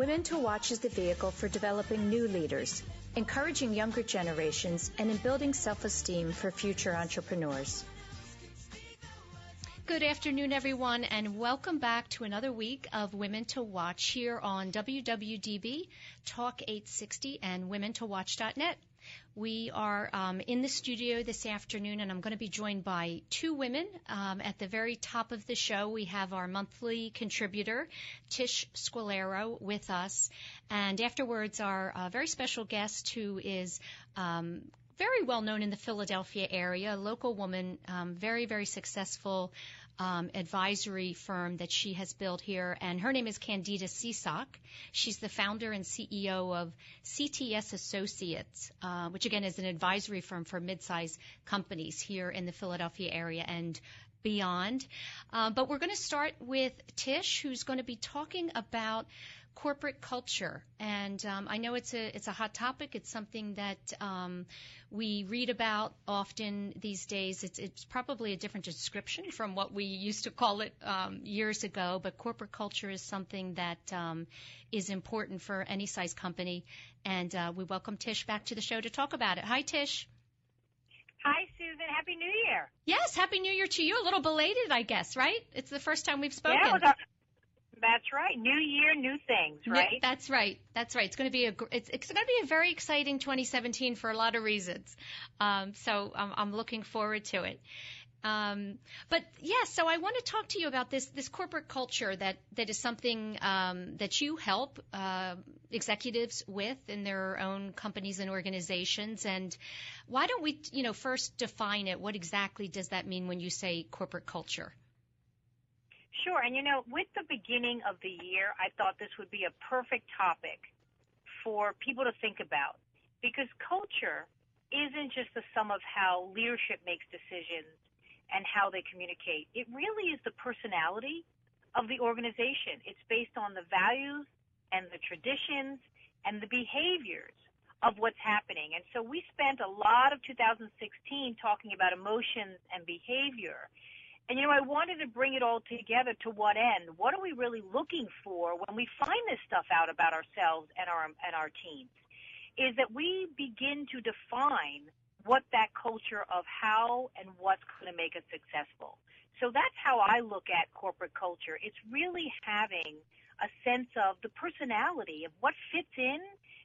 Women to Watch is the vehicle for developing new leaders encouraging younger generations, and in building self-esteem for future entrepreneurs. Good afternoon, everyone, and welcome back to another week of Women to Watch here on WWDB, Talk 860, and WomenToWatch.net. We are um, in the studio this afternoon, and I'm going to be joined by two women. Um, at the very top of the show, we have our monthly contributor, Tish Squilero, with us. And afterwards, our uh, very special guest, who is um, very well known in the Philadelphia area, a local woman, um, very, very successful um, advisory firm that she has built here, and her name is Candida Cisak. She's the founder and CEO of CTS Associates, uh, which again is an advisory firm for mid-sized companies here in the Philadelphia area and beyond. Uh, but we're going to start with Tish, who's going to be talking about corporate culture. And um, I know it's a it's a hot topic. It's something that um, we read about often these days. It's it's probably a different description from what we used to call it um, years ago. But corporate culture is something that um, is important for any size company. And uh, we welcome Tish back to the show to talk about it. Hi, Tish. Hi, Susan. Happy New Year. Yes, Happy New Year to you. A little belated, I guess, right? It's the first time we've spoken. Yeah, that's right. New year, new things, right? That's right. That's right. It's going to be a it's, it's going to be a very exciting 2017 for a lot of reasons. Um, so I'm, I'm looking forward to it. Um, but yes, yeah, so I want to talk to you about this this corporate culture that that is something um, that you help uh, executives with in their own companies and organizations. And why don't we, you know, first define it? What exactly does that mean when you say corporate culture? Sure. And you know, with the beginning of the year, I thought this would be a perfect topic for people to think about because culture isn't just the sum of how leadership makes decisions and how they communicate. It really is the personality of the organization. It's based on the values and the traditions and the behaviors of what's happening. And so we spent a lot of 2016 talking about emotions and behavior. And you know, I wanted to bring it all together to what end? What are we really looking for when we find this stuff out about ourselves and our and our teams? Is that we begin to define what that culture of how and what's going to make us successful. So that's how I look at corporate culture. It's really having a sense of the personality of what fits in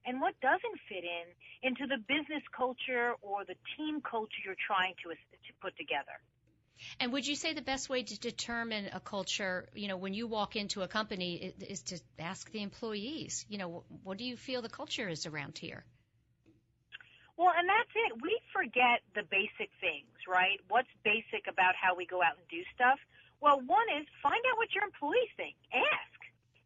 and what doesn't fit in into the business culture or the team culture you're trying to, to put together. And would you say the best way to determine a culture, you know, when you walk into a company is to ask the employees, you know, what do you feel the culture is around here? Well, and that's it. We forget the basic things, right? What's basic about how we go out and do stuff? Well, one is find out what your employees think. Ask,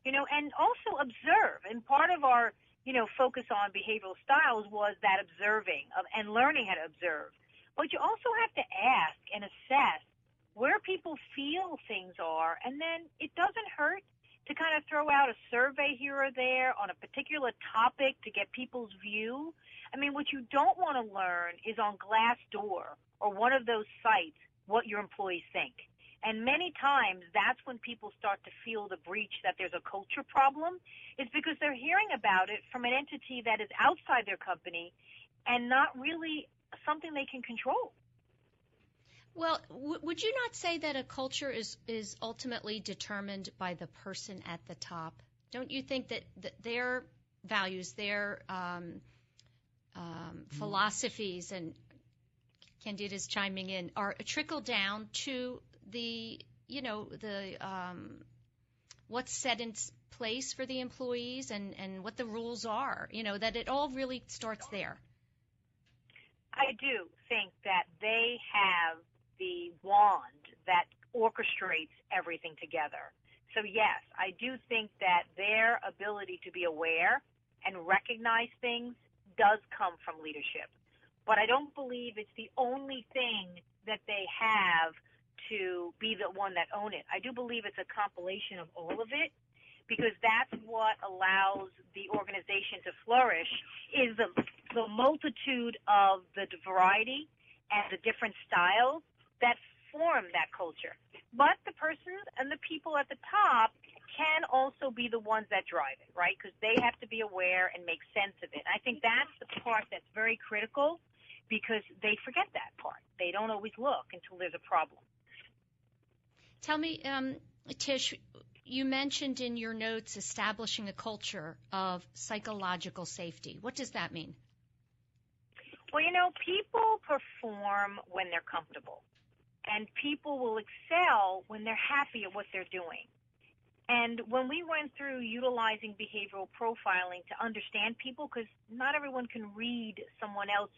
you know, and also observe. And part of our, you know, focus on behavioral styles was that observing of, and learning how to observe. But you also have to ask and assess where people feel things are, and then it doesn't hurt to kind of throw out a survey here or there on a particular topic to get people's view. I mean, what you don't want to learn is on Glassdoor or one of those sites what your employees think. And many times that's when people start to feel the breach that there's a culture problem is because they're hearing about it from an entity that is outside their company and not really something they can control. Well, w- would you not say that a culture is is ultimately determined by the person at the top? Don't you think that, that their values, their um, um, philosophies, and Candida's chiming in, are trickle down to the you know the um, what's set in place for the employees and and what the rules are. You know that it all really starts there. I do think that they have the wand that orchestrates everything together. So yes, I do think that their ability to be aware and recognize things does come from leadership. But I don't believe it's the only thing that they have to be the one that own it. I do believe it's a compilation of all of it because that's what allows the organization to flourish is the the multitude of the variety and the different styles that form that culture. But the person and the people at the top can also be the ones that drive it, right? Because they have to be aware and make sense of it. I think that's the part that's very critical because they forget that part. They don't always look until there's a problem. Tell me, um, Tish, you mentioned in your notes establishing a culture of psychological safety. What does that mean? Well, you know, people perform when they're comfortable and people will excel when they're happy at what they're doing. And when we went through utilizing behavioral profiling to understand people, because not everyone can read someone else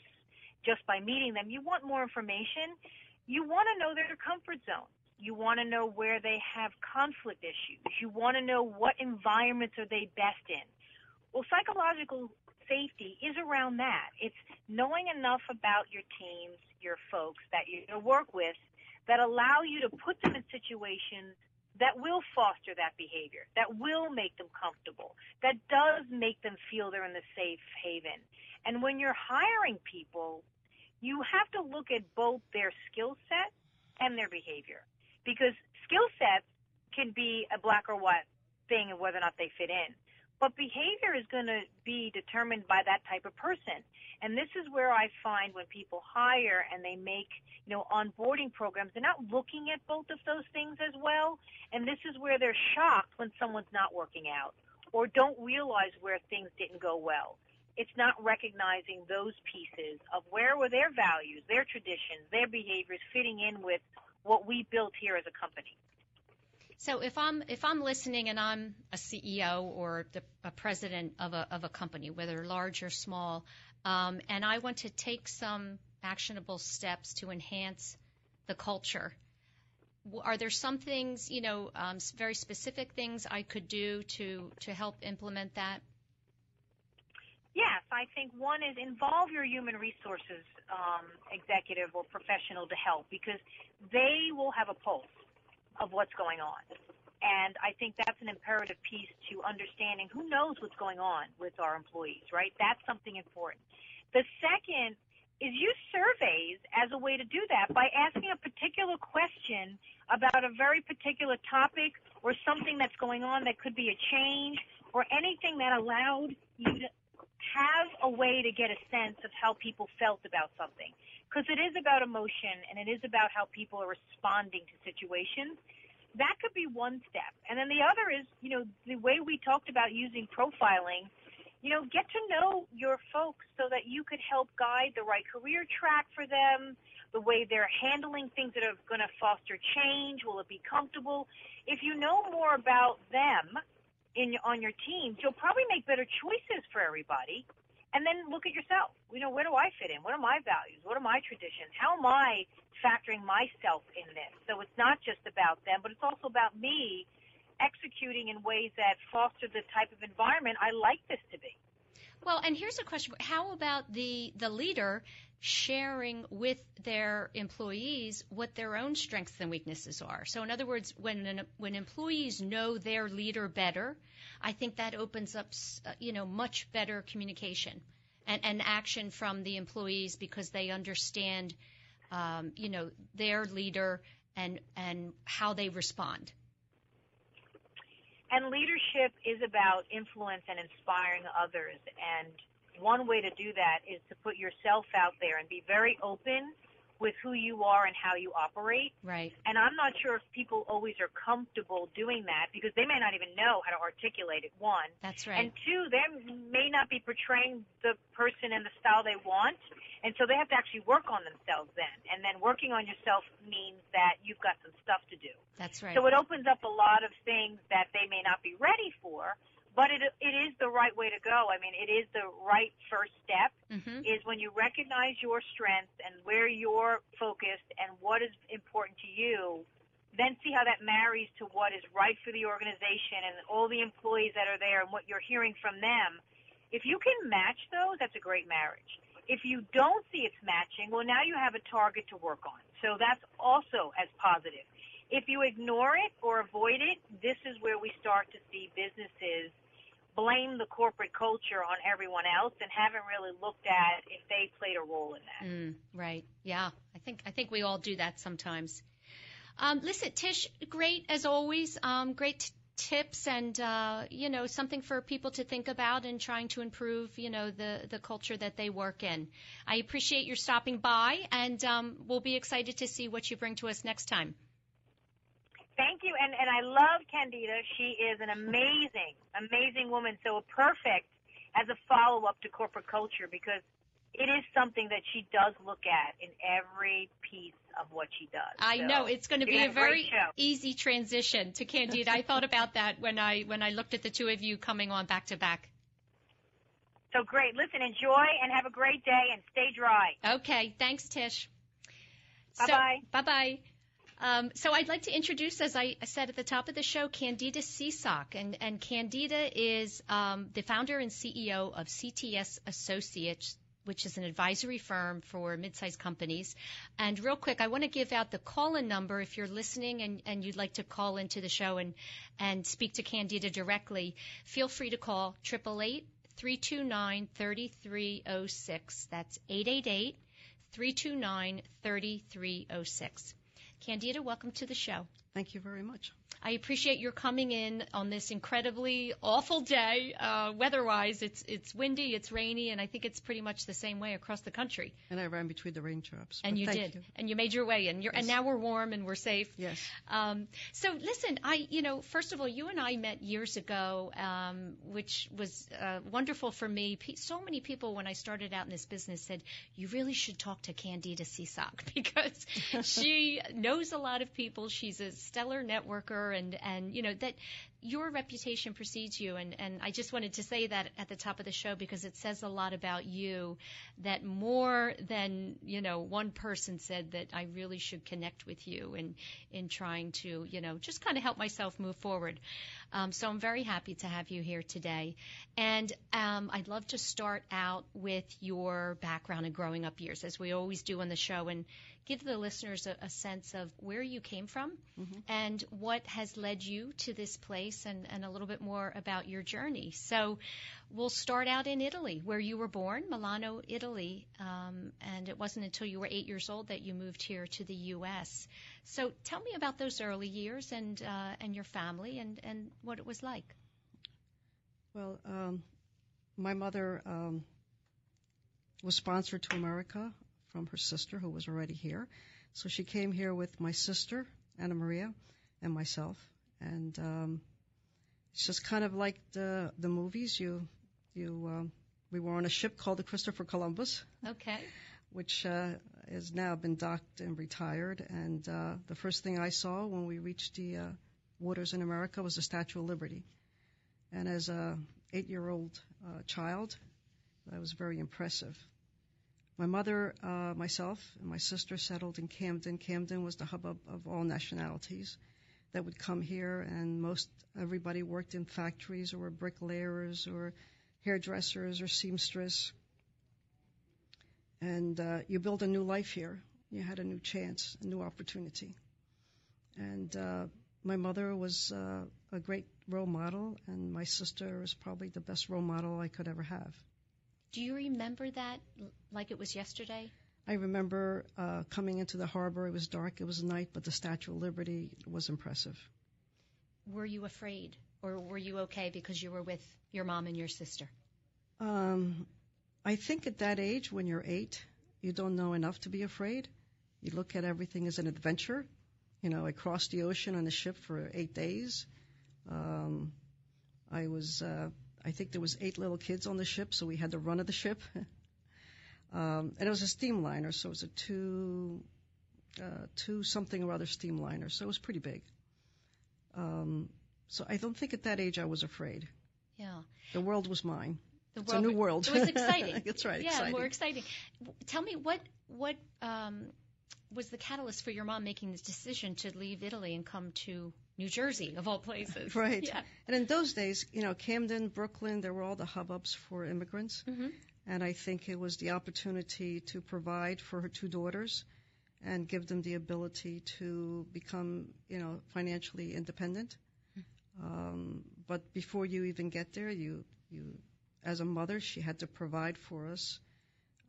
just by meeting them, you want more information. You want to know their comfort zone. You want to know where they have conflict issues. You want to know what environments are they best in. Well, psychological safety is around that. It's knowing enough about your teams, your folks that you work with that allow you to put them in situations that will foster that behavior, that will make them comfortable, that does make them feel they're in the safe haven. And when you're hiring people, you have to look at both their skill set and their behavior. Because skill sets can be a black or white thing of whether or not they fit in. But behavior is going to be determined by that type of person. And this is where I find when people hire and they make, you know, onboarding programs, they're not looking at both of those things as well. And this is where they're shocked when someone's not working out or don't realize where things didn't go well. It's not recognizing those pieces of where were their values, their traditions, their behaviors fitting in with what we built here as a company. So if I'm if I'm listening and I'm a CEO or the, a president of a of a company, whether large or small, um, and I want to take some actionable steps to enhance the culture, are there some things you know um, very specific things I could do to to help implement that? Yes, I think one is involve your human resources um, executive or professional to help because they will have a pulse of what's going on. And I think that's an imperative piece to understanding who knows what's going on with our employees, right? That's something important. The second is use surveys as a way to do that by asking a particular question about a very particular topic or something that's going on that could be a change or anything that allowed you to have a way to get a sense of how people felt about something because it is about emotion and it is about how people are responding to situations. That could be one step. And then the other is, you know, the way we talked about using profiling, you know, get to know your folks so that you could help guide the right career track for them, the way they're handling things that are going to foster change. Will it be comfortable? If you know more about them in on your teams, you'll probably make better choices for everybody and then look at yourself. You know, where do I fit in? What are my values? What are my traditions? How am I factoring myself in this. So it's not just about them, but it's also about me executing in ways that foster the type of environment I like this to be. Well, and here's a question: How about the the leader sharing with their employees what their own strengths and weaknesses are? So, in other words, when an, when employees know their leader better, I think that opens up, uh, you know, much better communication and, and action from the employees because they understand, um, you know, their leader and and how they respond. And leadership is about influence and inspiring others. And one way to do that is to put yourself out there and be very open with who you are and how you operate. Right. And I'm not sure if people always are comfortable doing that because they may not even know how to articulate it, one. That's right. And two, they may not be portraying the person and the style they want. And so they have to actually work on themselves then. And then working on yourself means that you've got some stuff to do. That's right. So it opens up a lot of things that they may not be ready for but it it is the right way to go. I mean, it is the right first step. Mm-hmm. Is when you recognize your strengths and where you're focused and what is important to you. Then see how that marries to what is right for the organization and all the employees that are there and what you're hearing from them. If you can match those, that's a great marriage. If you don't see it's matching, well, now you have a target to work on. So that's also as positive. If you ignore it or avoid it, this is where we start to see businesses blame the corporate culture on everyone else and haven't really looked at if they played a role in that. Mm, right. Yeah. I think I think we all do that sometimes. Um, listen, Tish, great as always. Um, great t- tips and uh, you know something for people to think about and trying to improve you know the the culture that they work in. I appreciate your stopping by, and um, we'll be excited to see what you bring to us next time. Thank you, and and I love Candida. She is an amazing, amazing woman. So perfect as a follow up to corporate culture because it is something that she does look at in every piece of what she does. I so, know it's going to be a very easy transition to Candida. I thought about that when I when I looked at the two of you coming on back to back. So great. Listen, enjoy and have a great day and stay dry. Okay. Thanks, Tish. Bye bye. So, bye bye. Um, so I'd like to introduce, as I said at the top of the show, Candida Cisak. And, and Candida is um, the founder and CEO of CTS Associates, which is an advisory firm for mid-sized companies. And real quick, I want to give out the call-in number if you're listening and, and you'd like to call into the show and, and speak to Candida directly. Feel free to call 888 329 3306. That's 888 329 3306. Candida, welcome to the show. Thank you very much. I appreciate your coming in on this incredibly awful day. Uh, weather-wise, it's it's windy, it's rainy, and I think it's pretty much the same way across the country. And I ran between the raindrops. And you did, you. and you made your way in. Yes. And now we're warm and we're safe. Yes. Um, so listen, I you know first of all, you and I met years ago, um, which was uh, wonderful for me. So many people when I started out in this business said you really should talk to Candida Cisak because she knows a lot of people. She's a stellar networker and and you know that your reputation precedes you. And and I just wanted to say that at the top of the show because it says a lot about you that more than you know one person said that I really should connect with you in in trying to you know just kind of help myself move forward. Um, so I'm very happy to have you here today. And um, I'd love to start out with your background and growing up years as we always do on the show. And give the listeners a, a sense of where you came from mm-hmm. and what has led you to this place and, and a little bit more about your journey. So we'll start out in Italy, where you were born, Milano, Italy, um, and it wasn't until you were eight years old that you moved here to the U.S. So tell me about those early years and uh, and your family and, and what it was like. Well, um, my mother um, was sponsored to America from her sister, who was already here. So she came here with my sister, Anna Maria, and myself. And um, it's just kind of like the the movies. You you um, we were on a ship called the Christopher Columbus. Okay. Which uh, has now been docked and retired. And uh, the first thing I saw when we reached the uh, waters in America was the Statue of Liberty. And as a eight-year-old uh, child, that was very impressive. My mother, uh, myself, and my sister settled in Camden. Camden was the hub of, all nationalities that would come here, and most everybody worked in factories or were bricklayers or hairdressers or seamstress. And uh, you build a new life here. You had a new chance, a new opportunity. And uh, my mother was uh, a great role model, and my sister was probably the best role model I could ever have. Do you remember that like it was yesterday? I remember uh, coming into the harbor. It was dark. It was night, but the Statue of Liberty was impressive. Were you afraid, or were you okay because you were with your mom and your sister? Um, I think at that age, when you're eight, you don't know enough to be afraid. You look at everything as an adventure. You know, I crossed the ocean on a ship for eight days. Um, I was, uh, I think there was eight little kids on the ship, so we had the run of the ship. um, and it was a steamliner, so it was a two, uh, two something or other steamliner, so it was pretty big. Um, so I don't think at that age I was afraid. Yeah. The world was mine. The it's a new world. It was exciting. That's right. Yeah, exciting. more exciting. Tell me what what um, was the catalyst for your mom making this decision to leave Italy and come to New Jersey, of all places? Right. Yeah. And in those days, you know, Camden, Brooklyn, there were all the hubbubs for immigrants. Mm-hmm. And I think it was the opportunity to provide for her two daughters and give them the ability to become, you know, financially independent. Um, but before you even get there, you, you, as a mother, she had to provide for us.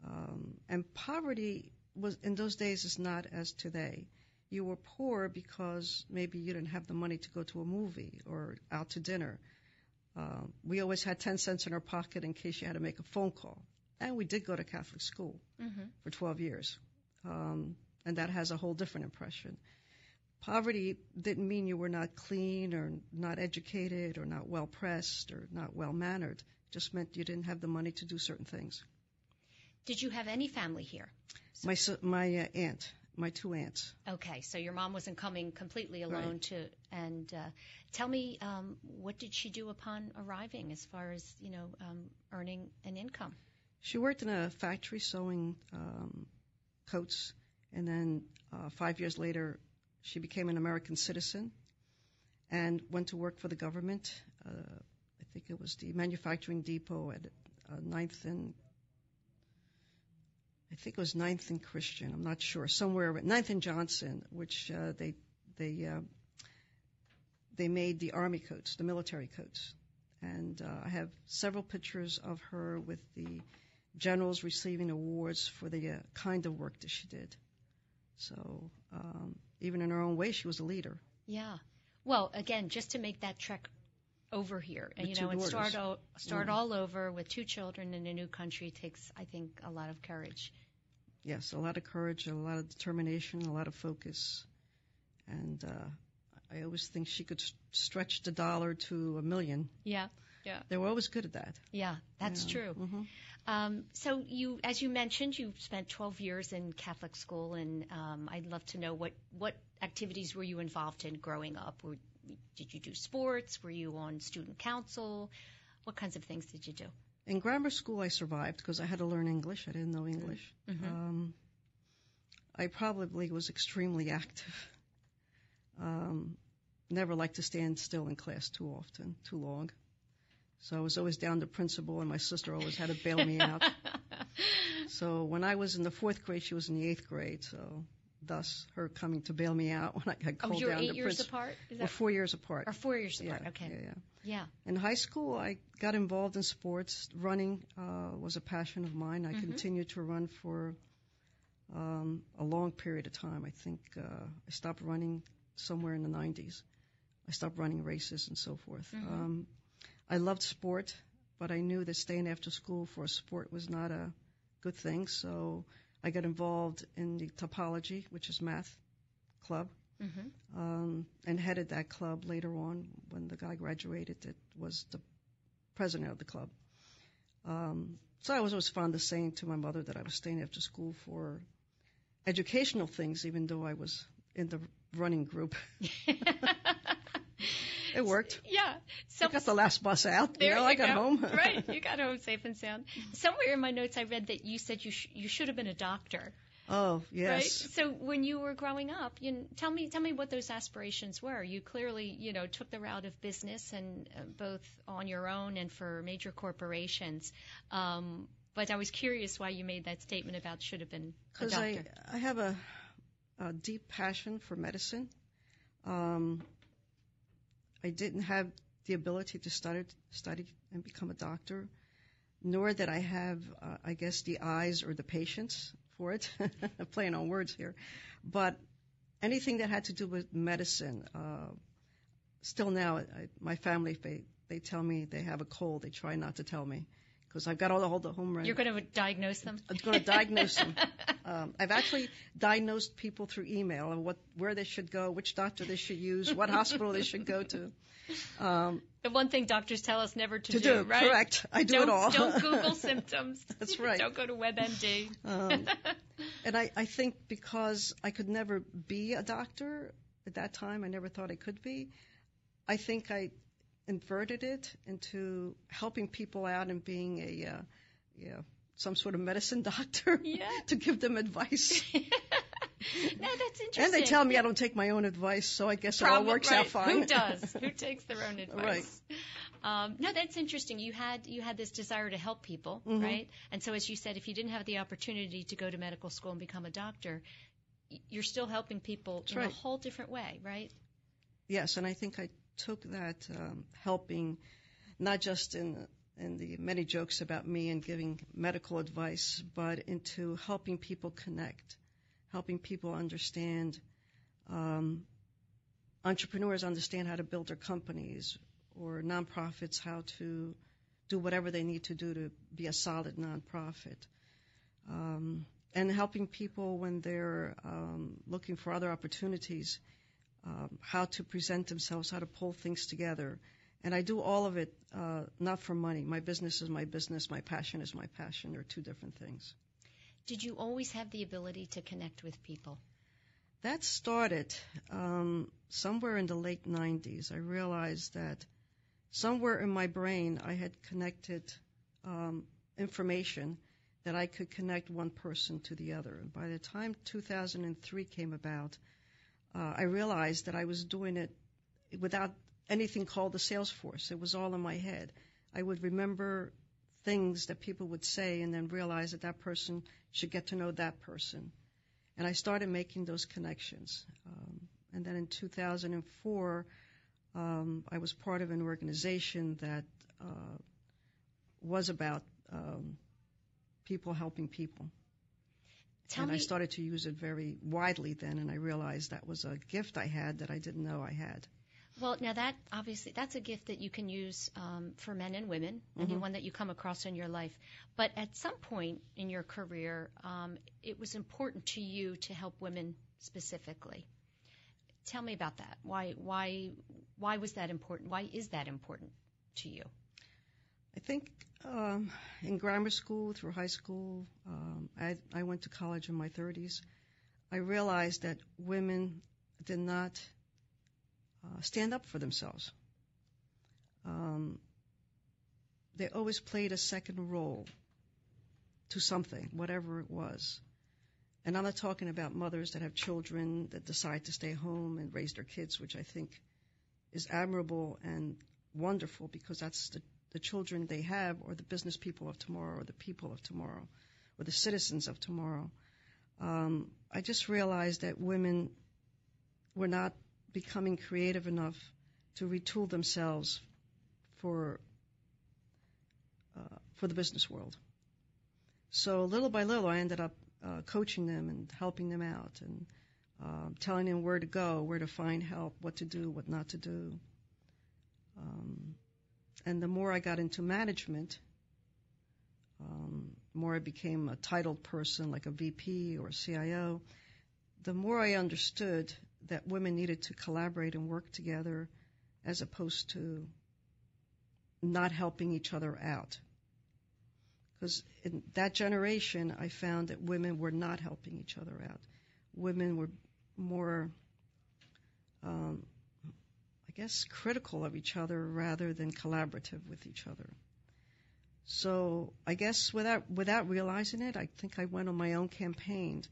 Um, and poverty was in those days is not as today. You were poor because maybe you didn't have the money to go to a movie or out to dinner. Uh, we always had 10 cents in our pocket in case you had to make a phone call. And we did go to Catholic school Mm-hmm. for 12 years. Um, and that has a whole different impression. Poverty didn't mean you were not clean or not educated or not well pressed or not well mannered. It just meant you didn't have the money to do certain things. Did you have any family here? My my uh, aunt, my two aunts. Okay, so your mom wasn't coming completely alone Right. to. And uh, tell me, um, what did she do upon arriving, as far as you know, um, earning an income? She worked in a factory sewing um, coats, and then uh, five years later, she became an American citizen and went to work for the government. Uh, I think it was the manufacturing depot at uh, Ninth and I think it was Ninth and Christian. I'm not sure. Somewhere Ninth and Johnson, which uh, they they uh, they made the army coats, the military coats, and uh, I have several pictures of her with the generals receiving awards for the uh, kind of work that she did. So um, even in her own way, she was a leader. Yeah. Well, again, just to make that trek over here, and you know, and start o- start Yeah. all over with two children in a new country takes, I think, a lot of courage. Yes, a lot of courage, a lot of determination, a lot of focus, and uh, I always think she could s- stretch the dollar to a million. Yeah. Yeah. They were always good at that. Yeah, that's Yeah. true. hmm Um, so you, as you mentioned, you spent 12 years in Catholic school, and um, I'd love to know what what activities were you involved in growing up? Were, did you do sports? Were you on student council? What kinds of things did you do? In grammar school, I survived because I had to learn English. I didn't know English. Mhm. Um, I probably was extremely active. Um, never liked to stand still in class too often, too long. So I was always down to principal, and my sister always had to bail me out. So when I was in the fourth grade, she was in the eighth grade. So thus her coming to bail me out when I got oh, called you're down eight to years apart. Is We're that four years apart. or four years apart? yeah, okay. Yeah, yeah. Yeah. In high school, I got involved in sports. Running uh, was a passion of mine. I Mhm. continued to run for um, a long period of time. I think uh, I stopped running somewhere in the 90s. I stopped running races and so forth. Mhm. Um, I loved sport, but I knew that staying after school for a sport was not a good thing. So I got involved in the topology, which is math club Mm-hmm. um, and headed that club later on when the guy graduated that was the president of the club. Um, so I was always fond of saying to my mother that I was staying after school for educational things, even though I was in the running group. It worked. Yeah. So, I got the last bus out. There you know, I got go. home. right. You got home safe and sound. Somewhere in my notes, I read that you said you sh- you should have been a doctor. Oh yes. Right. So when you were growing up, you tell me tell me what those aspirations were. You clearly you know took the route of business and uh, both on your own and for major corporations. Um, but I was curious why you made that statement about should have been a Because doctor. I I have a, a deep passion for medicine. Um, I didn't have the ability to study study and become a doctor, nor did I have, uh, I guess, the eyes or the patience for it. Playing on words here, but anything that had to do with medicine. Uh, still now, I, my family they they tell me they have a cold. They try not to tell me because I've got all the whole the home run. You're going to diagnose them. I'm going to diagnose them. Um, I've actually diagnosed people through email of what where they should go, which doctor they should use, what hospital they should go to. Um, The one thing doctors tell us never to, to do, right? correct. I do don't, it all. don't Google symptoms. That's right. Don't go to WebMD. Um, and I, I think because I could never be a doctor at that time, I never thought I could be. I think I inverted it into helping people out and being a, uh, yeah, some sort of medicine doctor Yeah. to give them advice. no, that's interesting. And they tell me I don't take my own advice, so I guess it all works right. out fine. Who does? Who takes their own advice? Um, no, that's interesting. You had you had this desire to help people, Mhm. right? And so, as you said, if you didn't have the opportunity to go to medical school and become a doctor, you're still helping people That's in a whole different way, right? Yes, and I think I took that um, helping, not just in in the many jokes about me and giving medical advice, but into helping people connect, helping people understand, um, entrepreneurs understand how to build their companies, or nonprofits how to do whatever they need to do to be a solid nonprofit. Um, and helping people when they're um, looking for other opportunities um, how to present themselves, how to pull things together. And I do all of it uh, not for money. My business is my business. My passion is my passion. They're two different things. Did you always have the ability to connect with people? That started um, somewhere in the late 90s. I realized that somewhere in my brain I had connected um, information that I could connect one person to the other. And by the time 2003 came about, uh, I realized that I was doing it without anything called the Salesforce. It was all in my head. I would remember things that people would say and then realize that that person should get to know that person. And I started making those connections. Um, and then in 2004, um, I was part of an organization that uh, was about um, people helping people. Tell and me, I started to use it very widely then, and I realized that was a gift I had that I didn't know I had. well, now that obviously that's a gift that you can use um, for men and women, and Mhm. one that you come across in your life. But at some point in your career, um, it was important to you to help women specifically. Tell me about that. Why why why was that important? Why is that important to you? I think um, in grammar school, through high school, um, I, I went to college in my 30s. I realized that women did not uh, stand up for themselves. Um, they always played a second role to something, whatever it was. And I'm not talking about mothers that have children that decide to stay home and raise their kids, which I think is admirable and wonderful because that's the the children they have or the business people of tomorrow or the people of tomorrow or the citizens of tomorrow. Um, I just realized that women were not becoming creative enough to retool themselves for uh, for the business world. So little by little, I ended up uh, coaching them and helping them out and um, telling them where to go, where to find help, what to do, what not to do. Um, and the more I got into management, um, more I became a titled person like a VP or a CIO, the more I understood that women needed to collaborate and work together as opposed to not helping each other out. Because in that generation, I found that women were not helping each other out. Women were more, um, I guess, critical of each other rather than collaborative with each other. So I guess without without realizing it, I think I went on my own campaign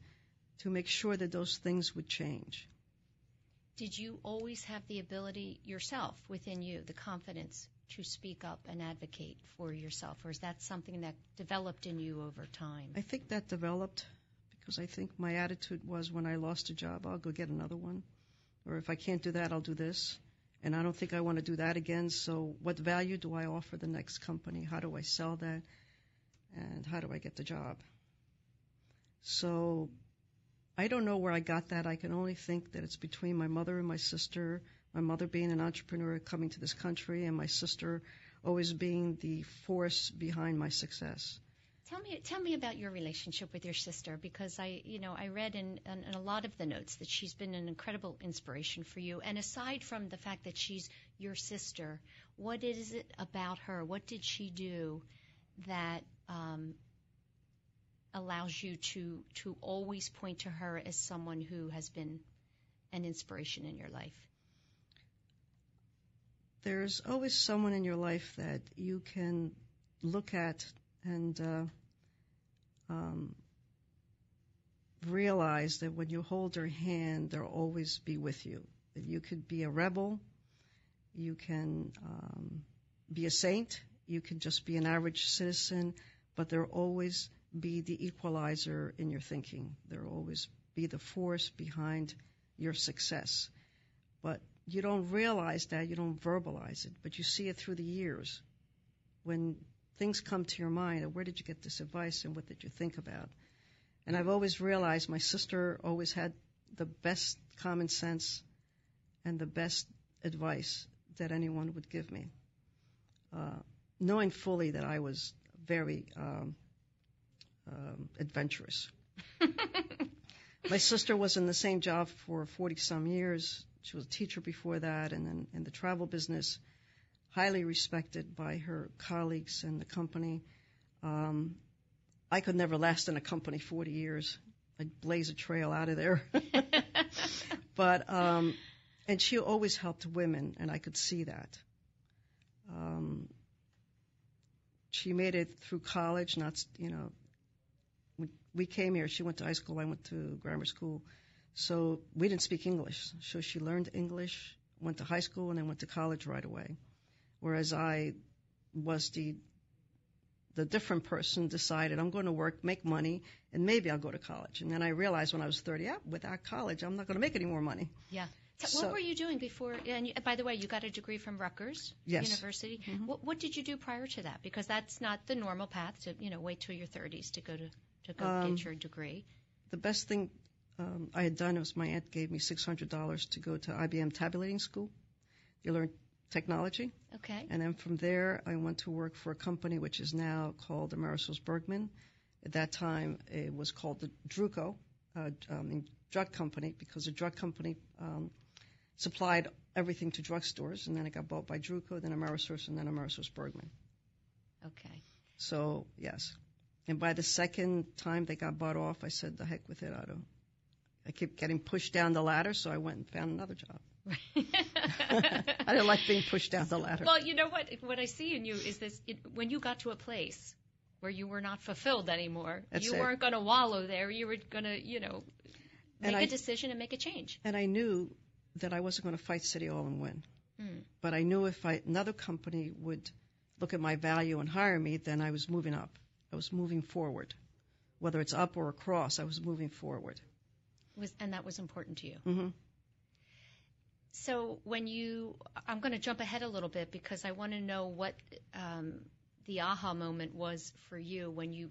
to make sure that those things would change. Did you always have the ability yourself within you, the confidence to speak up and advocate for yourself, or is that something that developed in you over time? I think that developed because I think my attitude was when I lost a job, I'll go get another one. Or if I can't do that, I'll do this. And I don't think I want to do that again. So, what value do I offer the next company? How do I sell that? And how do I get the job? So, I don't know where I got that. I can only think that it's between my mother and my sister. My mother being an entrepreneur coming to this country, and my sister always being the force behind my success. Tell me, tell me about your relationship with your sister, because I, you know, I read in, in, in, a lot of the notes that she's been an incredible inspiration for you. And aside from the fact that she's your sister, what is it about her? What did she do that um, allows you to to always point to her as someone who has been an inspiration in your life? There's always someone in your life that you can look at and uh, um, realize that when you hold their hand, they'll always be with you. That you could be a rebel, you can um, be a saint, you can just be an average citizen, but there'll always be the equalizer in your thinking. There'll always be the force behind your success. But you don't realize that, you don't verbalize it, but you see it through the years. When things come to your mind, where did you get this advice and what did you think about? And I've always realized my sister always had the best common sense and the best advice that anyone would give me, uh, knowing fully that I was very um, um, adventurous. my sister was in the same job for 40 some years. She was a teacher before that and then in the travel business highly respected by her colleagues and the company. Um, I could never last in a company 40 years. I'd blaze a trail out of there. but um, and she always helped women, and I could see that. Um, she made it through college. Not you know, we, we came here. She went to high school. I went to grammar school. So we didn't speak English. So she learned English, went to high school, and then went to college right away whereas I was the the different person decided I'm going to work, make money, and maybe I'll go to college. And then I realized when I was 30, yeah, without college, I'm not going to make any more money. Yeah. So, what were you doing before? And you, by the way, you got a degree from Rutgers yes. University. Mm-hmm. What, what, did you do prior to that? Because that's not the normal path to you know wait till your 30s to go to to go um, get your degree. The best thing um, I had done was my aunt gave me $600 to go to IBM tabulating school. You learn technology. Okay. And then from there, I went to work for a company which is now called Amerisource Bergen. At that time, it was called the Druco uh, um, drug company because the drug company um, supplied everything to drugstores, and then it got bought by Druco, then Amerisource, and then Amerisource Bergen. Okay. So yes, and by the second time they got bought off, I said, "The heck with it, I don't." I kept getting pushed down the ladder, so I went and found another job. I don't like being pushed down the ladder. Well, you know what? What I see in you is this: it, when you got to a place where you were not fulfilled anymore, That's you it. weren't going to wallow there. You were going to, you know, make And a I- decision and make a change. And I knew that I wasn't going to fight City Hall and win. Hmm. But I knew if I, another company would look at my value and hire me, then I was moving up. I was moving forward. Whether it's up or across, I was moving forward. Was and that was important to you. hmm So when you, I'm going to jump ahead a little bit because I want to know what um, the aha moment was for you when you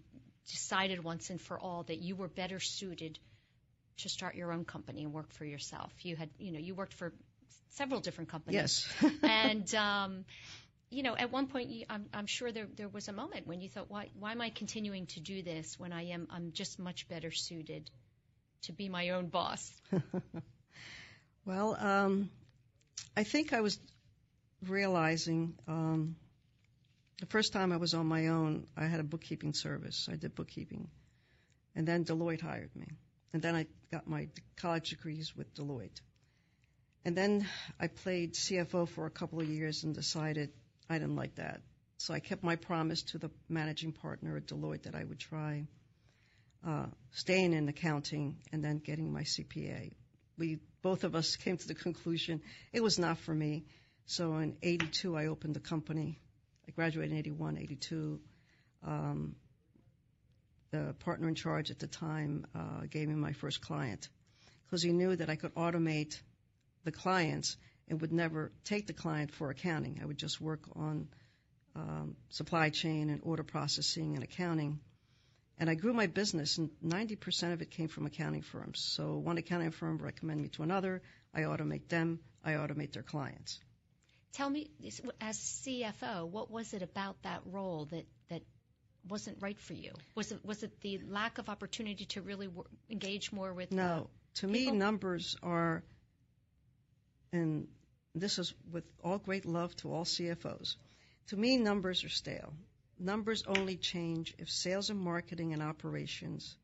decided once and for all that you were better suited to start your own company and work for yourself. You had, you know, you worked for several different companies. Yes. and um, you know, at one point, you, I'm, I'm sure there there was a moment when you thought, why why am I continuing to do this when I am I'm just much better suited to be my own boss? Well, um, I think I was realizing um, the first time I was on my own, I had a bookkeeping service. I did bookkeeping. And then Deloitte hired me. And then I got my college degrees with Deloitte. and then I played CFO for a couple of years and decided I didn't like that. So I kept my promise to the managing partner at Deloitte that I would try uh, staying in accounting and then getting my CPA. We both of us came to the conclusion it was not for me. So in 82, I opened the company. I graduated in 81, 82. Um, the partner in charge at the time uh, gave me my first client because he knew that I could automate the clients and would never take the client for accounting. I would just work on um, supply chain and order processing and accounting. And I grew my business, and 90% of it came from accounting firms. So one accounting firm recommended me to another. I automate them. I automate their clients. Tell me, as CFO, what was it about that role that that wasn't right for you? Was it was it the lack of opportunity to really engage more with? No, uh, to people? me, numbers are, and this is with all great love to all CFOs. To me, numbers are stale. Numbers only change if sales and marketing and operations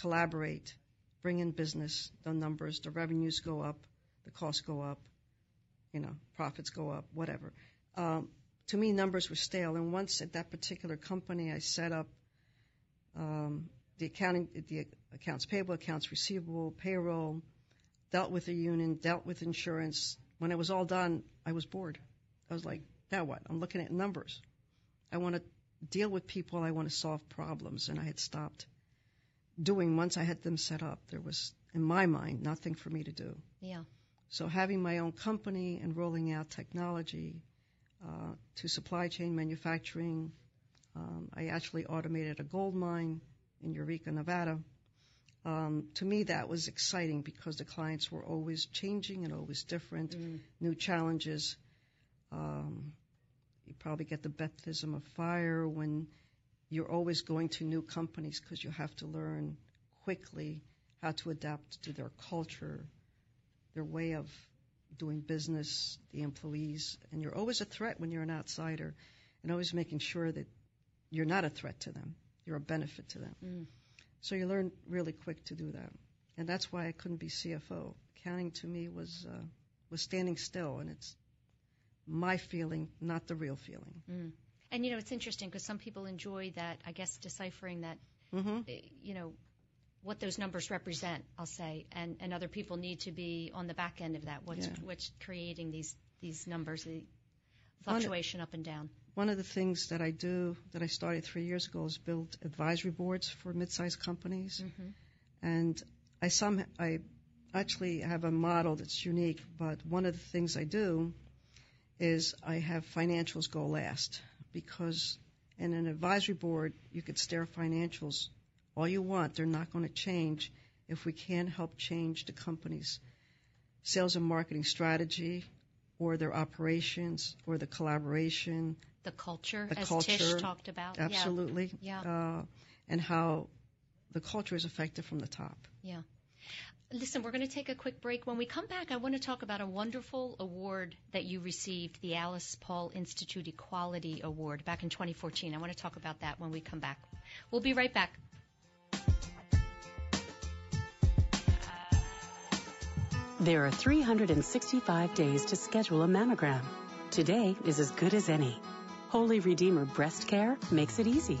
collaborate, bring in business. The numbers, the revenues go up, the costs go up, you know, profits go up, whatever. Um, to me, numbers were stale. And once at that particular company, I set up um, the accounting, the accounts payable, accounts receivable, payroll, dealt with the union, dealt with insurance. When it was all done, I was bored. I was like, now what? I'm looking at numbers. I want to deal with people. I want to solve problems. And I had stopped doing once I had them set up. There was, in my mind, nothing for me to do. Yeah. So having my own company and rolling out technology uh, to supply chain manufacturing, um, I actually automated a gold mine in Eureka, Nevada. Um, to me, that was exciting because the clients were always changing and always different, mm. new challenges. Um, you probably get the baptism of fire when you're always going to new companies because you have to learn quickly how to adapt to their culture, their way of doing business, the employees, and you're always a threat when you're an outsider, and always making sure that you're not a threat to them, you're a benefit to them. Mm. So you learn really quick to do that, and that's why I couldn't be CFO. Accounting to me was uh, was standing still, and it's my feeling, not the real feeling. Mm. And you know, it's interesting because some people enjoy that. I guess deciphering that. Mm-hmm. Eh, you know, what those numbers represent, I'll say, and, and other people need to be on the back end of that. What's yeah. what's creating these these numbers, the fluctuation one, up and down. One of the things that I do that I started three years ago is build advisory boards for mid-sized companies, mm-hmm. and I some I actually have a model that's unique. But one of the things I do is I have financials go last because in an advisory board you could stare financials all you want. They're not going to change if we can't help change the company's sales and marketing strategy or their operations or the collaboration. The culture, the as culture, Tish talked about. Absolutely. Yeah. Uh, and how the culture is affected from the top. Yeah. Listen, we're going to take a quick break. When we come back, I want to talk about a wonderful award that you received, the Alice Paul Institute Equality Award, back in 2014. I want to talk about that when we come back. We'll be right back. There are 365 days to schedule a mammogram. Today is as good as any. Holy Redeemer Breast Care makes it easy.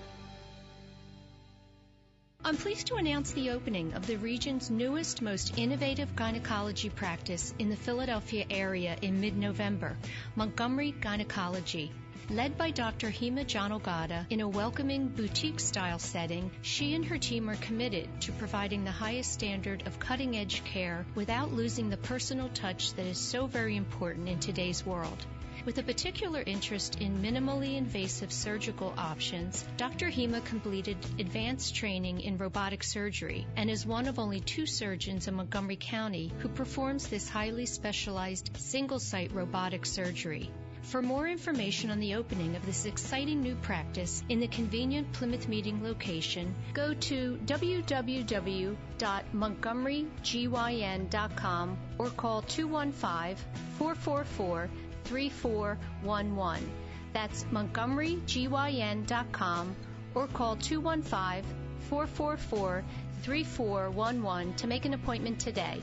I'm pleased to announce the opening of the region's newest, most innovative gynecology practice in the Philadelphia area in mid November, Montgomery Gynecology. Led by Dr. Hema Janogada in a welcoming boutique style setting, she and her team are committed to providing the highest standard of cutting edge care without losing the personal touch that is so very important in today's world. With a particular interest in minimally invasive surgical options, Dr. Hema completed advanced training in robotic surgery and is one of only two surgeons in Montgomery County who performs this highly specialized single site robotic surgery. For more information on the opening of this exciting new practice in the convenient Plymouth Meeting location, go to www.montgomerygyn.com or call 215 444 3411. That's montgomerygyn.com or call 215 444 3411 to make an appointment today.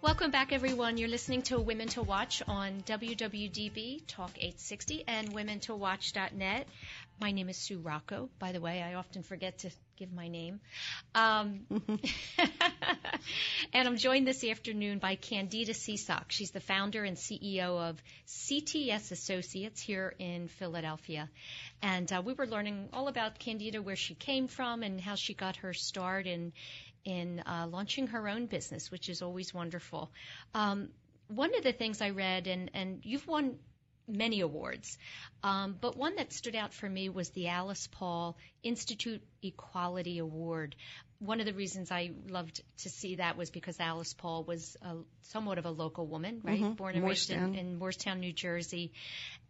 Welcome back, everyone. You're listening to Women to Watch on WWDB Talk 860 and WomenToWatch.net. My name is Sue Rocco. By the way, I often forget to give my name. Um, and I'm joined this afternoon by Candida Cisak. She's the founder and CEO of CTS Associates here in Philadelphia. And uh, we were learning all about Candida, where she came from, and how she got her start in in uh, launching her own business, which is always wonderful. Um, one of the things I read, and, and you've won many awards, um, but one that stood out for me was the Alice Paul Institute Equality Award. One of the reasons I loved to see that was because Alice Paul was a, somewhat of a local woman, right? Mm-hmm. Born and raised in, in Moorestown, New Jersey,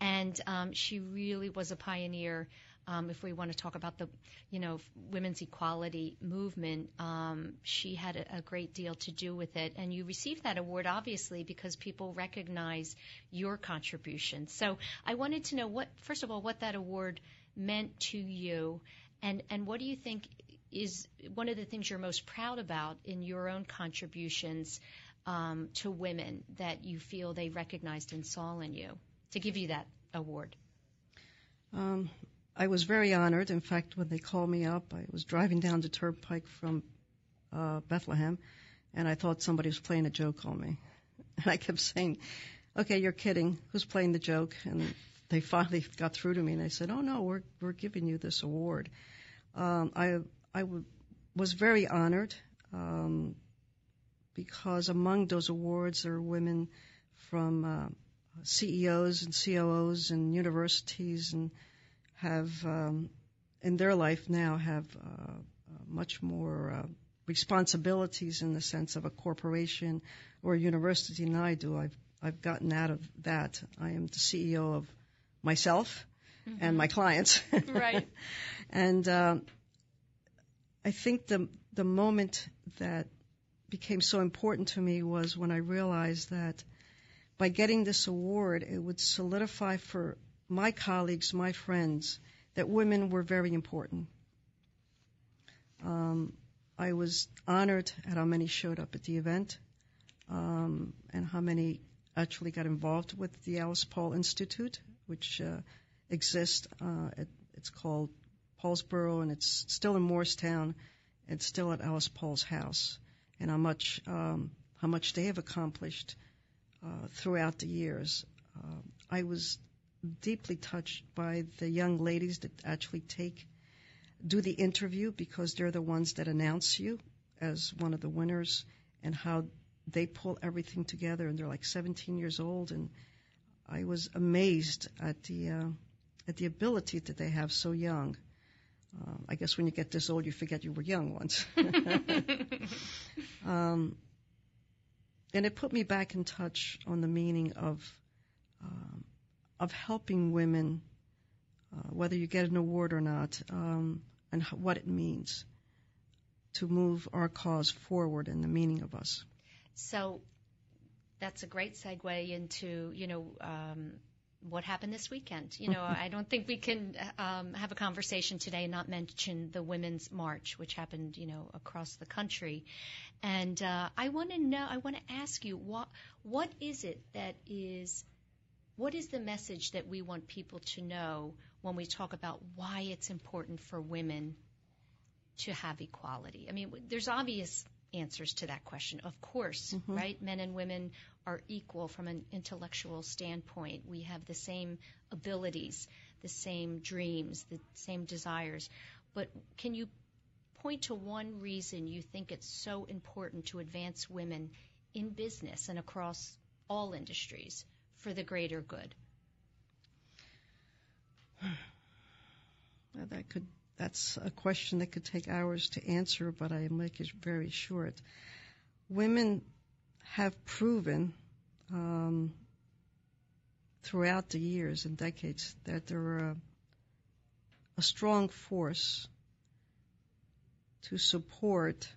and um, she really was a pioneer um, if we want to talk about the, you know, women's equality movement, um, she had a, a great deal to do with it. And you received that award, obviously, because people recognize your contribution. So I wanted to know what, first of all, what that award meant to you, and and what do you think is one of the things you're most proud about in your own contributions um, to women that you feel they recognized and saw in you to give you that award? Um, I was very honored. In fact, when they called me up, I was driving down the turnpike from uh, Bethlehem, and I thought somebody was playing a joke on me. And I kept saying, "Okay, you're kidding. Who's playing the joke?" And they finally got through to me, and they said, "Oh no, we're we're giving you this award." Um, I I w- was very honored um, because among those awards are women from uh, CEOs and COOs and universities and have um, in their life now have uh, uh, much more uh, responsibilities in the sense of a corporation or a university than I do. I've I've gotten out of that. I am the CEO of myself and my clients. Right. and um, I think the the moment that became so important to me was when I realized that by getting this award, it would solidify for my colleagues, my friends, that women were very important. Um, I was honored at how many showed up at the event um, and how many actually got involved with the Alice Paul Institute, which uh, exists. Uh, it, it's called Paulsdale, and it's still in Moorestown. It's still at Alice Paul's house, and how much um, how much they have accomplished uh, throughout the years. Uh, I was deeply touched by the young ladies that actually take do the interview because they're the ones that announce you as one of the winners and how they pull everything together and they're like 17 years old and I was amazed at the uh, at the ability that they have so young. Um, I guess when you get this old, you forget you were young once. um, and it put me back in touch on the meaning of um, of helping women, uh, whether you get an award or not, um, and h- what it means to move our cause forward and the meaning of us. So that's a great segue into, you know, um, what happened this weekend. You know, I don't think we can um, have a conversation today and not mention the Women's March, which happened, you know, across the country. And uh, I want to know, I want to ask you, what what is it that is what is the message that we want people to know when we talk about why it's important for women to have equality? I mean, there's obvious answers to that question, of course, mm-hmm. right? Men and women are equal from an intellectual standpoint. We have the same abilities, the same dreams, the same desires. But can you point to one reason you think it's so important to advance women in business and across all industries for the greater good? That could that's a question that could take hours to answer, but I make it very short. Women have proven um, throughout the years and decades that they're a, a strong force to support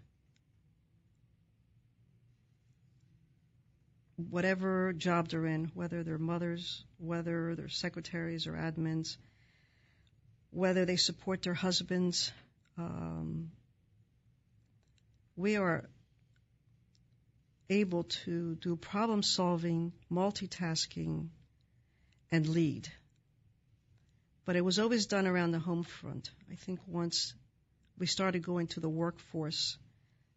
whatever job they're in, whether they're mothers, whether they're secretaries or admins, whether they support their husbands. Um, we are able to do problem solving, multitasking, and lead. But it was always done around the home front. I think once we started going to the workforce,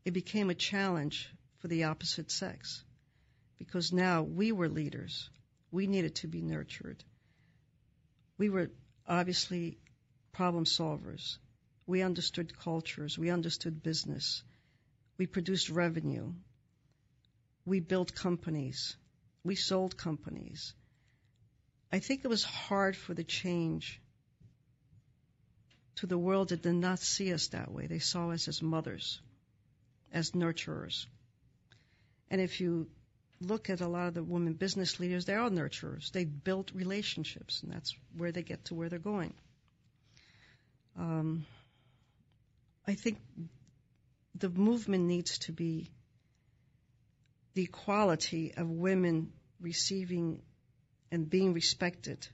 it became a challenge for the opposite sex because now we were leaders. We needed to be nurtured. We were obviously problem solvers. We understood cultures. We understood business. We produced revenue. We built companies. We sold companies. I think it was hard for the change to the world that did not see us that way. They saw us as mothers, as nurturers. And if you look at a lot of the women business leaders, they are nurturers. They built relationships, and that's where they get to where they're going. Um, I think the movement needs to be the equality of women receiving and being respected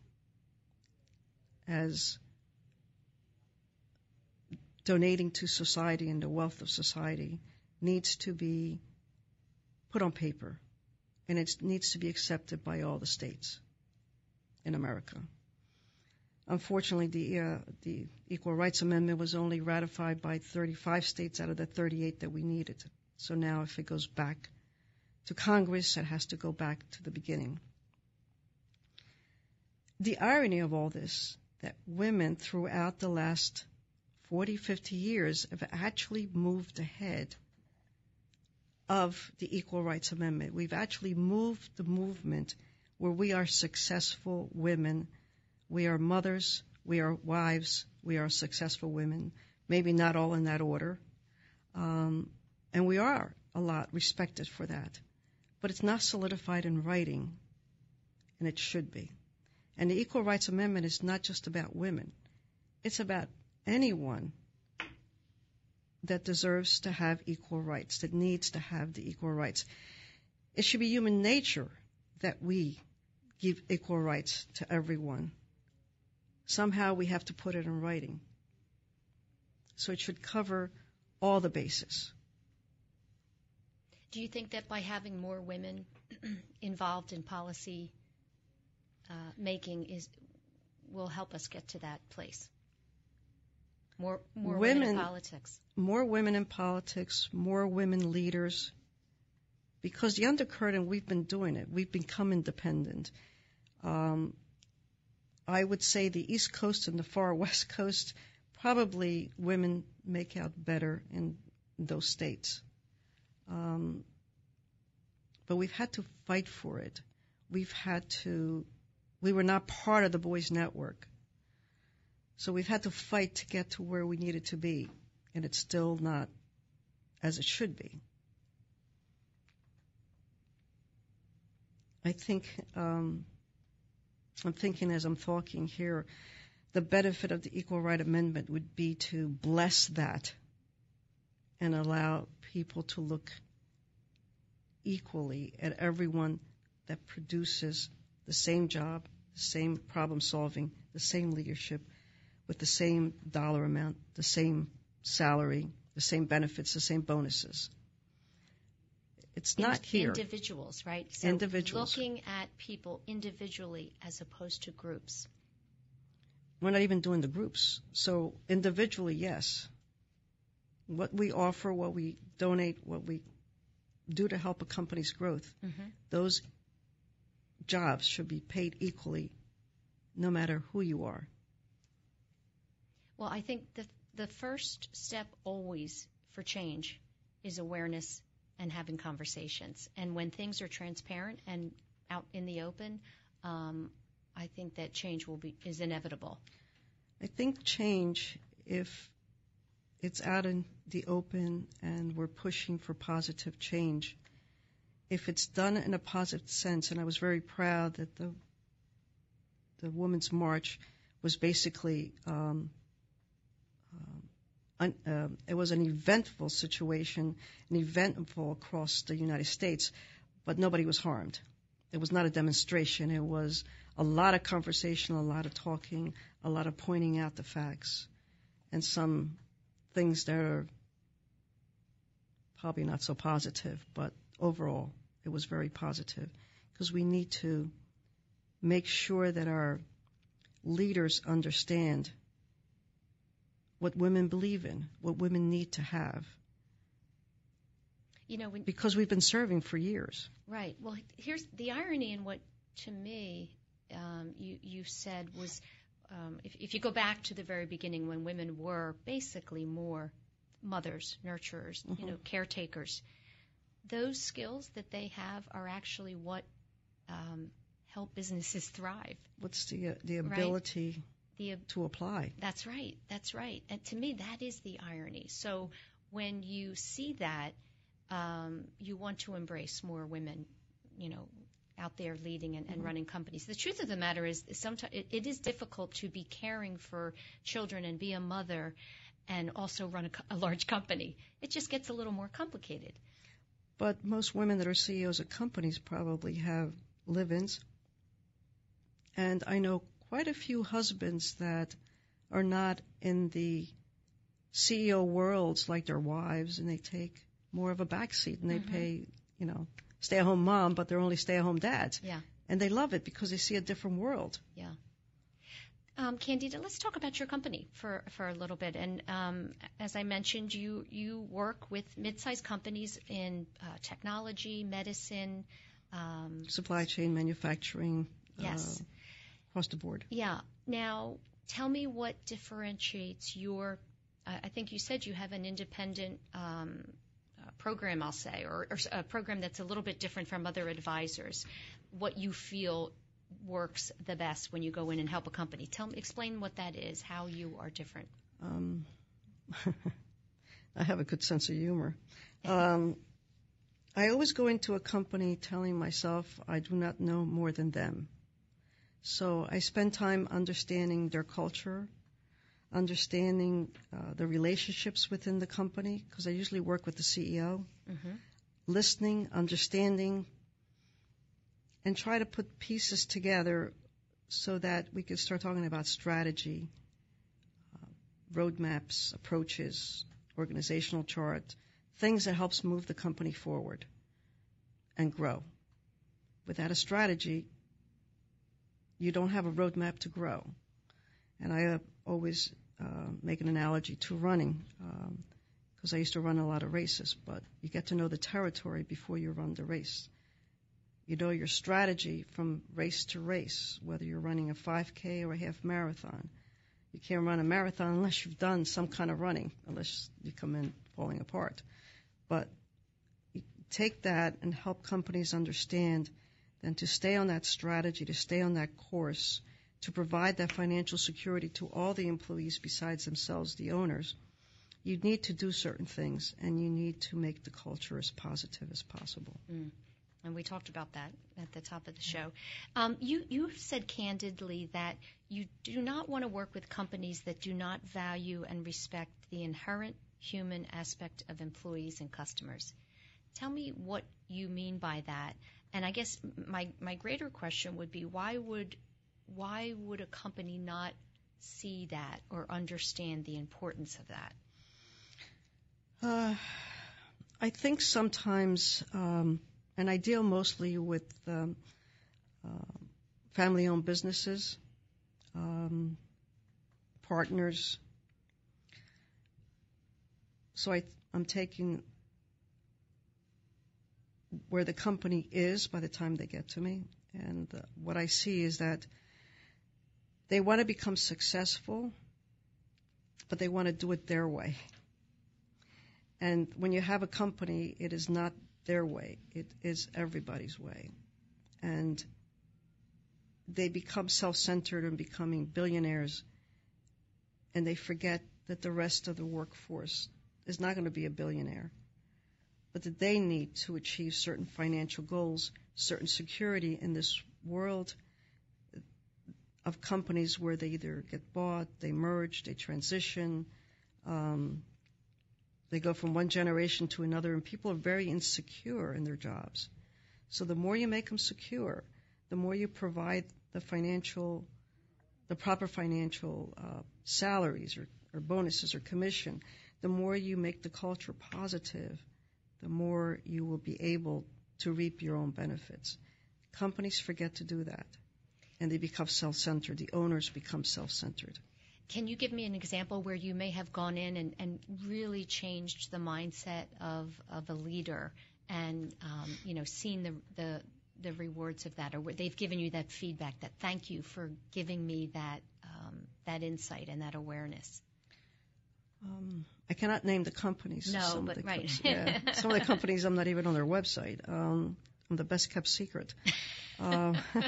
as donating to society and the wealth of society needs to be put on paper and it needs to be accepted by all the states in America. Unfortunately, the, uh, the Equal Rights Amendment was only ratified by 35 states out of the 38 that we needed. So now, if it goes back to Congress, it has to go back to the beginning. The irony of all this, that women throughout the last 40, 50 years have actually moved ahead of the Equal Rights Amendment. We've actually moved the movement where we are successful women we are mothers, we are wives, we are successful women, maybe not all in that order. Um, and we are a lot respected for that. But it's not solidified in writing, and it should be. And the Equal Rights Amendment is not just about women, it's about anyone that deserves to have equal rights, that needs to have the equal rights. It should be human nature that we give equal rights to everyone somehow we have to put it in writing. So it should cover all the bases. Do you think that by having more women involved in policy uh, making is will help us get to that place? More more women, women in politics. More women in politics. More women leaders. Because the undercurrent, we've been doing it. We've become independent. Um, I would say the East Coast and the far West Coast, probably women make out better in those states. Um, but we've had to fight for it. We've had to, we were not part of the boys' network. So we've had to fight to get to where we needed to be, and it's still not as it should be. I think um, I'm thinking as I'm talking here, the benefit of the Equal Right Amendment would be to bless that and allow people to look equally at everyone that produces the same job, the same problem solving, the same leadership, with the same dollar amount, the same salary, the same benefits, the same bonuses. It's not here. Individuals, right? So Individuals. Looking at people individually as opposed to groups. We're not even doing the groups. So individually, yes. What we offer, what we donate, what we do to help a company's growth, Mm-hmm. those jobs should be paid equally no matter who you are. Well, I think the the first step always for change is awareness and having conversations. And when things are transparent and out in the open, um, I think that change will be is inevitable. I think change, if it's out in the open and we're pushing for positive change, if it's done in a positive sense, and I was very proud that the the Women's March was basically um, un, uh, it was an eventful situation, an eventful across the United States, but nobody was harmed. It was not a demonstration. It was a lot of conversation, a lot of talking, a lot of pointing out the facts, and some things that are probably not so positive, but overall it was very positive because we need to make sure that our leaders understand what women believe in, what women need to have, You know, when because we've been serving for years. Right. Well, here's the irony in what, to me, um, you you said was, um, if, if you go back to the very beginning when women were basically more mothers, nurturers, you know, caretakers, those skills that they have are actually what um, help businesses thrive. What's the uh, the Right. The to apply? That's right. That's right. And to me, that is the irony. So when you see that, um, you want to embrace more women, you know, out there leading and, and running companies. The truth of the matter is, sometimes it, it is difficult to be caring for children and be a mother, and also run a, a large company. It just gets a little more complicated. But most women that are CEOs of companies probably have live-ins, and I know quite a few husbands that are not in the CEO worlds like their wives, and they take more of a backseat and they Mhm. pay, you know, stay-at-home mom, but they're only stay-at-home dads, Yeah. and they love it because they see a different world. Yeah. Um, Candida, let's talk about your company for, for a little bit. And um, as I mentioned, you you work with mid-sized companies in uh, technology, medicine. Um, Supply chain, manufacturing, yes. uh, across the board. Yeah. Now, tell me what differentiates your. I I think you said you have an independent um, uh, program, I'll say, or, or a program that's a little bit different from other advisors. What you feel works the best when you go in and help a company. Tell me, explain what that is, how you are different. Um, I have a good sense of humor. Um, I always go into a company telling myself I do not know more than them. So I spend time understanding their culture, understanding uh, the relationships within the company, because I usually work with the CEO, Mm-hmm. listening, understanding, and try to put pieces together so that we can start talking about strategy, uh, roadmaps, approaches, organizational chart, things that helps move the company forward and grow. Without a strategy, you don't have a roadmap to grow. And I uh, always uh, make an analogy to running, because I used to run a lot of races, but you get to know the territory before you run the race. You know your strategy from race to race, whether you're running a 5K or a half marathon. You can't run a marathon unless you've done some kind of running, unless you come in falling apart. But take that and help companies understand then to stay on that strategy, to stay on that course, to provide that financial security to all the employees besides themselves, the owners, you need to do certain things and you need to make the culture as positive as possible. And we talked about that at the top of the show. Um, you you said candidly that you do not want to work with companies that do not value and respect the inherent human aspect of employees and customers. Tell me what you mean by that. And I guess my my greater question would be why would why would a company not see that or understand the importance of that? Uh, I think sometimes, um, and I deal mostly with um, uh, family-owned businesses, um, partners. So I, I'm taking where the company is by the time they get to me, and uh, what I see is that they want to become successful, but they want to do it their way. And when you have a company, it is not their way, it is everybody's way. And they become self centered and becoming billionaires, and they forget that the rest of the workforce is not going to be a billionaire, but that they need to achieve certain financial goals, certain security in this world of companies where they either get bought, they merge, they transition, um, they go from one generation to another, and people are very insecure in their jobs. So the more you make them secure, the more you provide the financial, the proper financial uh, salaries or, or bonuses or commission, the more you make the culture positive, the more you will be able to reap your own benefits. Companies forget to do that, and they become self-centered. The owners become self-centered. Can you give me an example where you may have gone in and, and really changed the mindset of, of a leader and um, you know seen the, the the rewards of that, or they've given you that feedback that thank you for giving me that um, that insight and that awareness? Um, I cannot name the companies. No, some but of the right. yeah, some of the companies I'm not even on their website. Um, I'm the best kept secret. Um,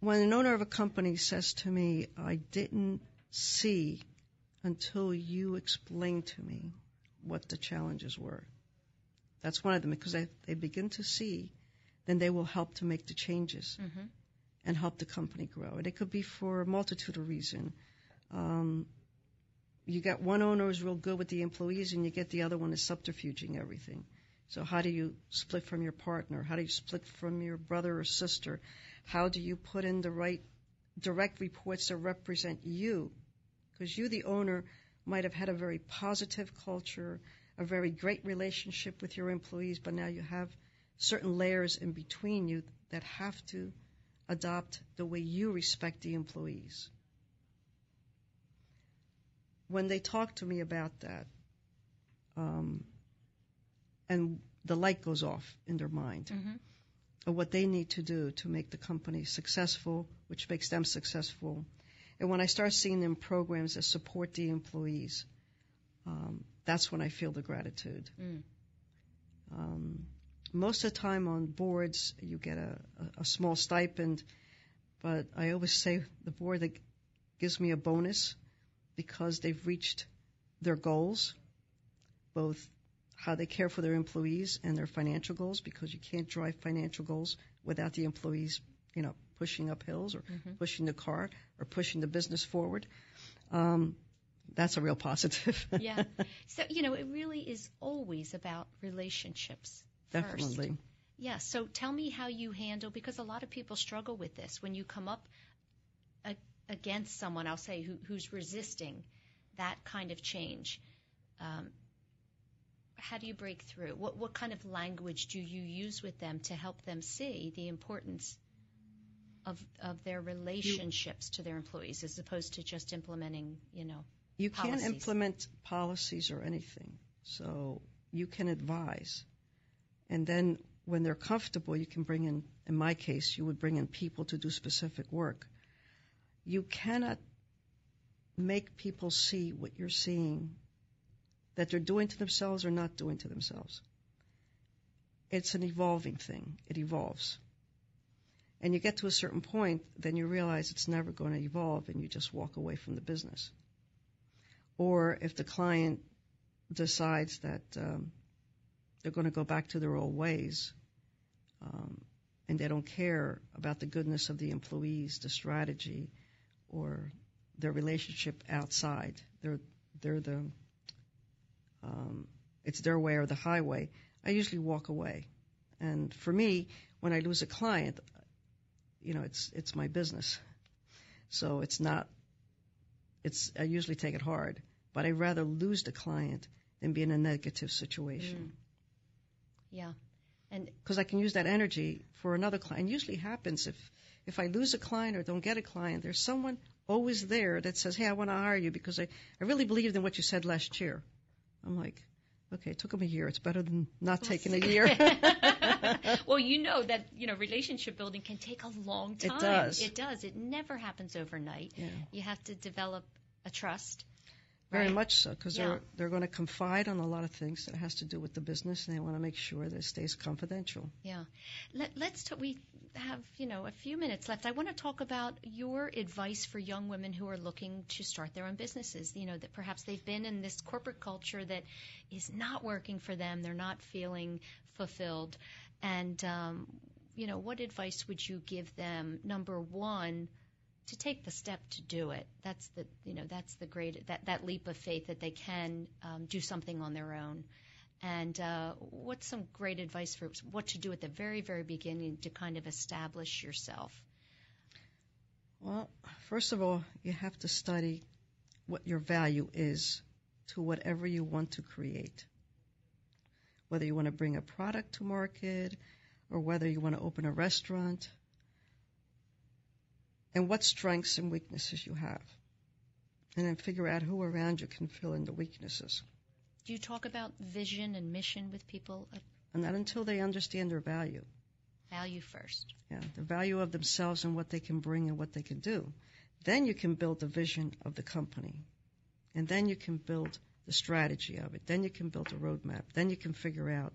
when an owner of a company says to me, I didn't see until you explained to me what the challenges were. That's one of them because they, they begin to see, then they will help to make the changes Mm-hmm. and help the company grow. And it could be for a multitude of reasons. Um, you got one owner who's real good with the employees, and you get the other one is subterfuging everything. So how do you split from your partner? How do you split from your brother or sister? How do you put in the right direct reports that represent you? Because you, the owner, might have had a very positive culture, a very great relationship with your employees, but now you have certain layers in between you that have to adopt the way you respect the employees. When they talk to me about that, um, and the light goes off in their mind Mm-hmm. of what they need to do to make the company successful, which makes them successful. And when I start seeing them programs that support the employees, um, that's when I feel the gratitude. Mm. Um, most of the time on boards, you get a, a, a small stipend, but I always say the board that gives me a bonus because they've reached their goals, both how they care for their employees and their financial goals, because you can't drive financial goals without the employees, you know, pushing up hills or Mhm. pushing the car or pushing the business forward. Um, that's a real positive. Yeah. So you know, it really is always about relationships. first. Definitely. Yeah. So tell me how you handle because a lot of people struggle with this when you come up against someone. I'll say who, who's resisting that kind of change. Um, how do you break through? What what kind of language do you use with them to help them see the importance of of their relationships to their employees as opposed to just implementing, you know, You can't implement policies or anything. So you can advise. And then when they're comfortable, you can bring in, in my case, you would bring in people to do specific work. You cannot make people see what you're seeing that they're doing to themselves or not doing to themselves. It's an evolving thing. It evolves. And you get to a certain point, then you realize it's never going to evolve and you just walk away from the business or if the client decides that um, they're going to go back to their old ways um, and they don't care about the goodness of the employees, the strategy, or their relationship outside, they're they're the um, it's their way or the highway. I usually walk away, and for me, when I lose a client, you know, it's it's my business, so it's not it's I usually take it hard, but I'd rather lose the client than be in a negative situation. Mm. Yeah. And because I can use that energy for another client. Usually happens if if I lose a client or don't get a client, there's someone always there that says, "Hey, I want to hire you because I I really believed in what you said last year." I'm like, okay, it took them a year. It's better than not taking a year. well, you know that you know relationship building can take a long time. It does. It does. It never happens overnight. Yeah. You have to develop a trust. Very right? much so, because Yeah. they're they're going to confide on a lot of things that has to do with the business, and they want to make sure that it stays confidential. Yeah. Let, let's talk. We have you know a few minutes left. I want to talk about your advice for young women who are looking to start their own businesses. You know that perhaps they've been in this corporate culture that is not working for them. They're not feeling fulfilled. And um, you know what advice would you give them? Number one. To take the step to do it, that's the you know that's the great that that leap of faith that they can um, do something on their own. And uh, what's some great advice for what to do at the very, very beginning to kind of establish yourself? Well, first of all, you have to study what your value is to whatever you want to create. Whether you want to bring a product to market or whether you want to open a restaurant, and what strengths and weaknesses you have. And then figure out who around you can fill in the weaknesses. Do you talk about vision and mission with people? And not until they understand their value. Value first. Yeah, the value of themselves and what they can bring and what they can do. Then you can build the vision of the company. And then you can build the strategy of it. Then you can build a roadmap. Then you can figure out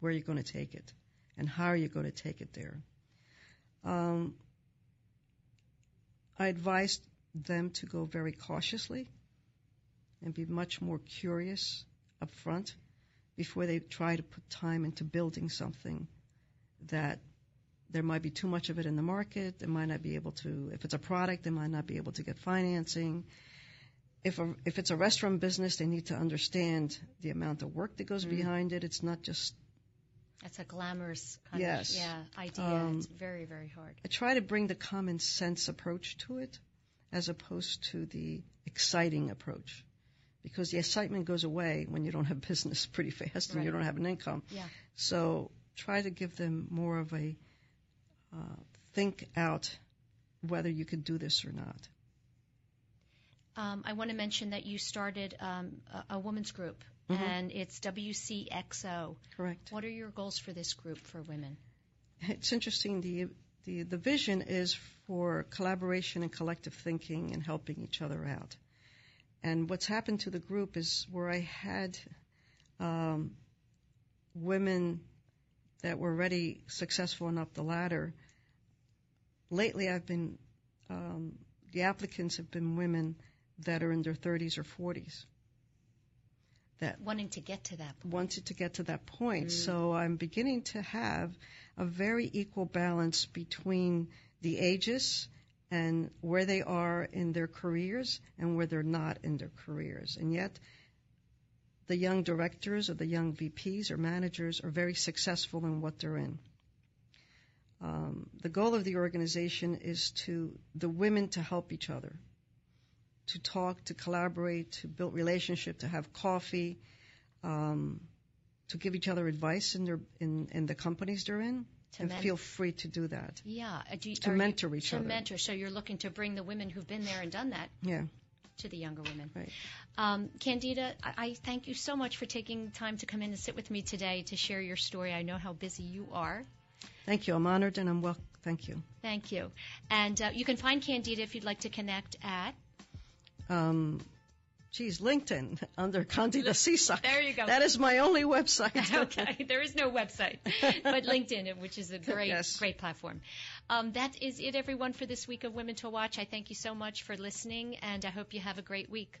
where you're going to take it and how you're going to take it there. Um, I advised them to go very cautiously and be much more curious up front before they try to put time into building something that there might be too much of it in the market. They might not be able to, if it's a product, they might not be able to get financing. If, a, if it's a restaurant business, they need to understand the amount of work that goes Mm. behind it. It's not just, That's a glamorous kind Yes. of yeah idea. Um, it's very, very hard. I try to bring the common sense approach to it as opposed to the exciting approach. Because the excitement goes away when you don't have business pretty fast and you don't have an income. Yeah. So try to give them more of a uh, think out whether you could do this or not. Um, I want to mention that you started um, a, a women's group, Mhm. and it's WCXO. Correct. What are your goals for this group for women? It's interesting. The the the vision is for collaboration and collective thinking and helping each other out. And what's happened to the group is where I had um, women that were already successful and up the ladder. Lately, I've been um, the applicants have been women that are in their 30s or 40s that Wanting to get to that point. wanted to get to that point. Mm. So I'm beginning to have a very equal balance between the ages and where they are in their careers and where they're not in their careers. And yet, the young directors or the young VPs or managers are very successful in what they're in. Um, the goal of the organization is to the women to help each other, to talk, to collaborate, to build relationship, to have coffee, um, to give each other advice in their in, in the companies they're in, To and men- feel free to do that. Yeah. Do To are you- mentor each to other. mentor. So you're looking to bring the women who've been there and done that Yeah, to the younger women. right. Um, Candida, I, I thank you so much for taking time to come in and sit with me today to share your story. I know how busy you are. Thank you. I'm honored and I'm well. Thank you. Thank you. And uh, you can find Candida if you'd like to connect at. Um, geez, LinkedIn under Candida Cisak. There you go. That is my only website. okay, there is no website, but LinkedIn, which is a great, Yes. great platform. Um, that is it, everyone, for this week of Women to Watch. I thank you so much for listening, and I hope you have a great week.